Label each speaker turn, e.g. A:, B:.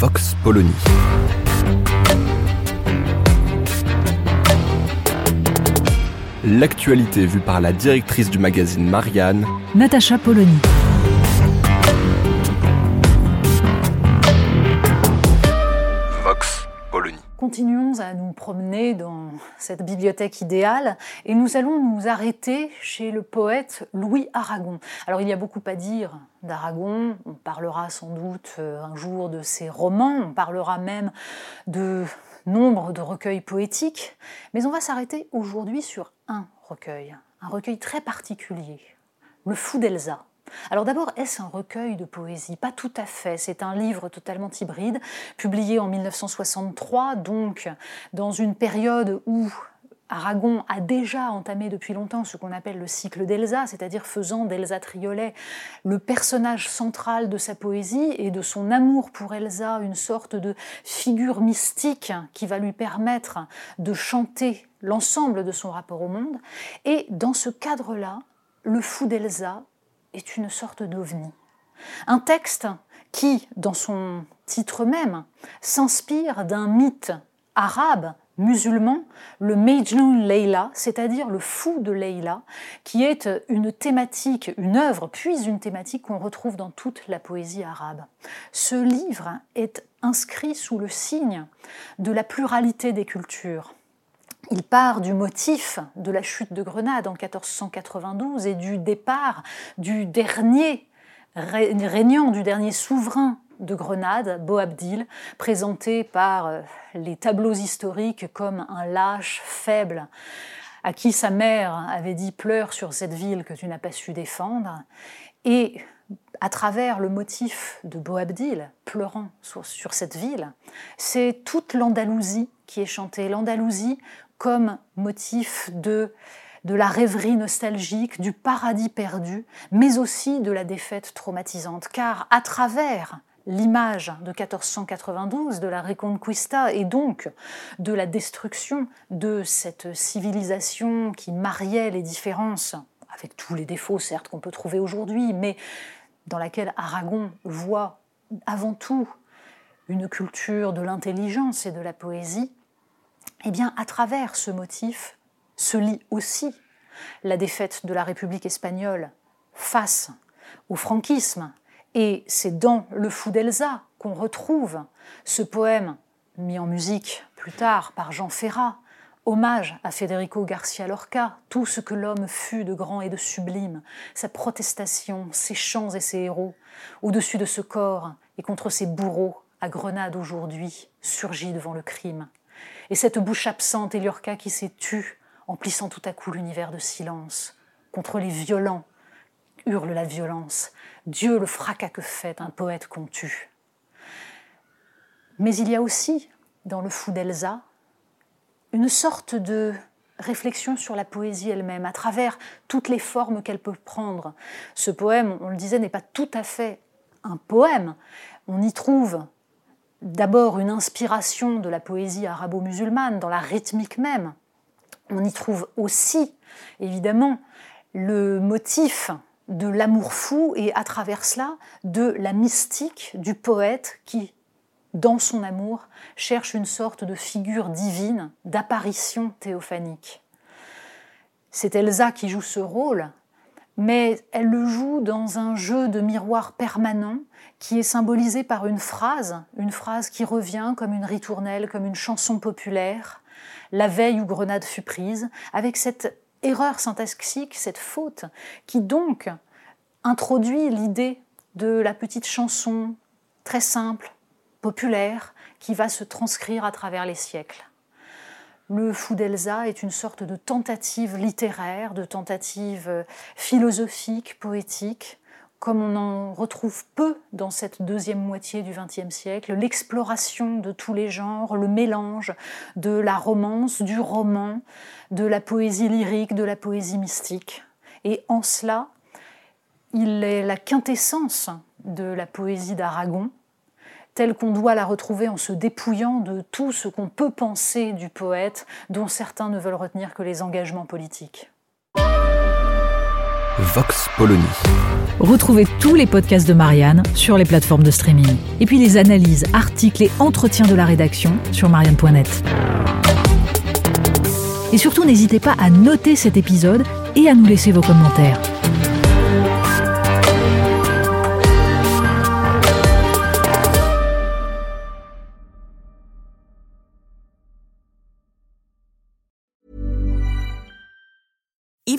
A: Vox Polony. L'actualité vue par la directrice du magazine Marianne,
B: Natacha
A: Polony.
B: Continuons à nous promener dans cette bibliothèque idéale et nous allons nous arrêter chez le poète Louis Aragon. Alors il y a beaucoup à dire d'Aragon, on parlera sans doute euh, un jour de ses romans, on parlera même de nombre de recueils poétiques, mais on va s'arrêter aujourd'hui sur un recueil, un recueil très particulier, Le Fou d'Elsa. Alors d'abord, est-ce un recueil de poésie? Pas tout à fait. C'est un livre totalement hybride, publié en 1963, donc dans une période où Aragon a déjà entamé depuis longtemps ce qu'on appelle le cycle d'Elsa, c'est-à-dire faisant d'Elsa Triolet le personnage central de sa poésie et de son amour pour Elsa une sorte de figure mystique qui va lui permettre de chanter l'ensemble de son rapport au monde. Et dans ce cadre-là, le fou d'Elsa est une sorte d'ovni. Un texte qui, dans son titre même, s'inspire d'un mythe arabe musulman, le Majnun Leila, c'est-à-dire le fou de Leila, qui est une thématique, une œuvre, puis une thématique qu'on retrouve dans toute la poésie arabe. Ce livre est inscrit sous le signe de la pluralité des cultures. Il part du motif de la chute de Grenade en 1492 et du départ du dernier régnant, du dernier souverain de Grenade, Boabdil, présenté par euh, les tableaux historiques comme un lâche faible à qui sa mère avait dit pleure sur cette ville que tu n'as pas su défendre. Et à travers le motif de Boabdil pleurant sur, sur cette ville, c'est toute l'Andalousie qui est chantée. L'Andalousie comme motif de, de la rêverie nostalgique, du paradis perdu, mais aussi de la défaite traumatisante. Car à travers l'image de 1492, de la Reconquista et donc de la destruction de cette civilisation qui mariait les différences, avec tous les défauts certes qu'on peut trouver aujourd'hui, mais dans laquelle Aragon voit avant tout une culture de l'intelligence et de la poésie, eh bien, à travers ce motif se lit aussi la défaite de la République espagnole face au franquisme. Et c'est dans Le Fou d'Elsa qu'on retrouve ce poème mis en musique plus tard par Jean Ferrat, hommage à Federico Garcia Lorca, tout ce que l'homme fut de grand et de sublime, sa protestation, ses chants et ses héros, au-dessus de ce corps et contre ses bourreaux, à Grenade aujourd'hui, surgit devant le crime. Et cette bouche absente et Liorca qui s'est tue, emplissant tout à coup l'univers de silence. Contre les violents, hurle la violence. Dieu le fracas que fait un poète qu'on tue. Mais il y a aussi, dans le fou d'Elsa, une sorte de réflexion sur la poésie elle-même, à travers toutes les formes qu'elle peut prendre. Ce poème, on le disait, n'est pas tout à fait un poème. On y trouve d'abord une inspiration de la poésie arabo-musulmane, dans la rythmique même. On y trouve aussi, évidemment, le motif de l'amour fou et à travers cela de la mystique du poète qui, dans son amour, cherche une sorte de figure divine, d'apparition théophanique. C'est Elsa qui joue ce rôle, mais elle le joue dans un jeu de miroir permanent qui est symbolisé par une phrase, une phrase qui revient comme une ritournelle, comme une chanson populaire, la veille où Grenade fut prise, avec cette erreur syntaxique, cette faute, qui donc introduit l'idée de la petite chanson très simple, populaire, qui va se transcrire à travers les siècles. Le Fou d'Elsa est une sorte de tentative littéraire, de tentative philosophique, poétique, comme on en retrouve peu dans cette deuxième moitié du XXe siècle, l'exploration de tous les genres, le mélange de la romance, du roman, de la poésie lyrique, de la poésie mystique. Et en cela, il est la quintessence de la poésie d'Aragon, telle qu'on doit la retrouver en se dépouillant de tout ce qu'on peut penser du poète, dont certains ne veulent retenir que les engagements politiques.
A: Vox Polony.
C: Retrouvez tous les podcasts de Marianne sur les plateformes de streaming. Et puis les analyses, articles et entretiens de la rédaction sur marianne.net. Et surtout, n'hésitez pas à noter cet épisode et à nous laisser vos commentaires.